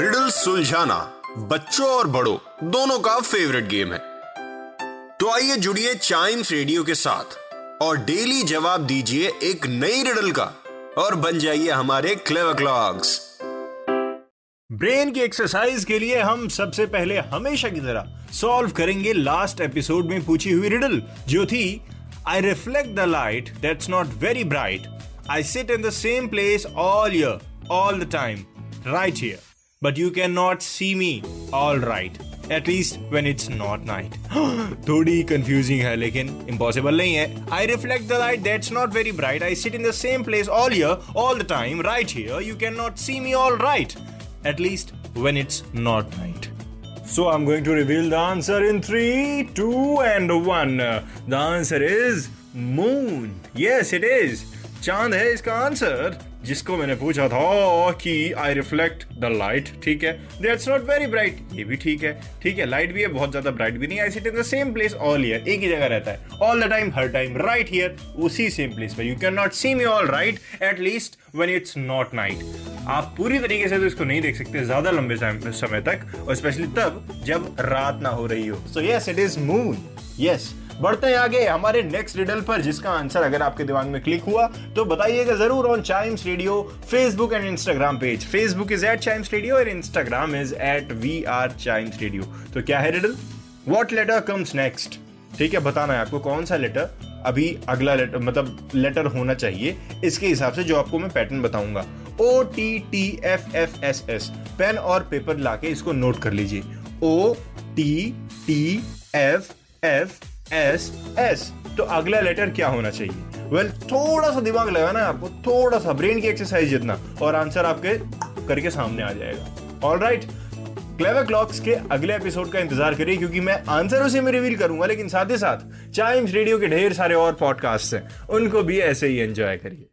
Riddle सुलझाना बच्चों और बड़ों, दोनों का फेवरेट गेम है। तो आइए जुड़िए चाइम्स रेडियो के साथ और डेली जवाब दीजिए एक नई रिडल का और बन जाइए हमारे क्लेवर क्लॉक्स ब्रेन की एक्सरसाइज के लिए हम सबसे पहले हमेशा की तरह सॉल्व करेंगे लास्ट एपिसोड में पूछी हुई रिडल जो थी I reflect the light that's not very bright I sit in the same place all all the time right here but you can not see me all right at least when it's not night थोड़ी confusing है लेकिन impossible नहीं है I reflect the light that's not very bright I sit in the same place all year all the time right here you can not see me all right at least when it's not night. So I'm going to reveal the answer in 3, 2 and 1. The answer is moon. Yes, it is. चाँद है इसका answer जिसको मैंने पूछा था कि आई reflect the light ठीक है? दैट्स नॉट वेरी ब्राइट ये भी ठीक है। ठीक है लाइट भी है, बहुत ज़्यादा ब्राइट भी नहीं I sit in the same place all year एक ही जगह रहता है। ऑल द टाइम हर टाइम राइट हियर उसी सेम प्लेस पर। You can not see me all right at least when it's not night आप पूरी तरीके से तो इसको नहीं देख सकते ज़्यादा लंबे समय तक, और स्पेशली तब, जब रात ना हो रही हो। So yes it is moon yes बढ़ते हैं आगे हमारे नेक्स्ट रिडल पर, जिसका आंसर अगर आपके दिमाग में क्लिक हुआ तो बताइएगा ज़रूर on Chimes Radio Facebook and Instagram page Facebook is at Chimes Radio और Instagram is at we are Chimes Radio तो क्या है riddle what letter comes next ठीक है, बताना है आपको कौन सा लेटर अभी अगला लेटर मतलब लेटर होना चाहिए। इसके हिसाब से जो आपको मैं पैटर्न बताऊँगा। O T T F F S S pen और पेपर लाके इसको नोट कर लीजिए। O T T F F S S तो अगला लेटर क्या होना चाहिए? वेल well, थोड़ा सा दिमाग लगाना है आपको थोड़ा सा ब्रेन की एक्सरसाइज जितना और आंसर आपके करके सामने आ जाएगा। ऑल राइट क्लेवर क्लॉक्स के अगले एपिसोड का इंतज़ार करिए क्योंकि मैं आंसर उसी में रिवील करूँगा लेकिन साथ ही साथ चाइम्स रेडियो के ढेर सारे और पॉडकास्ट हैं उनको भी ऐसे ही एंजॉय करिए।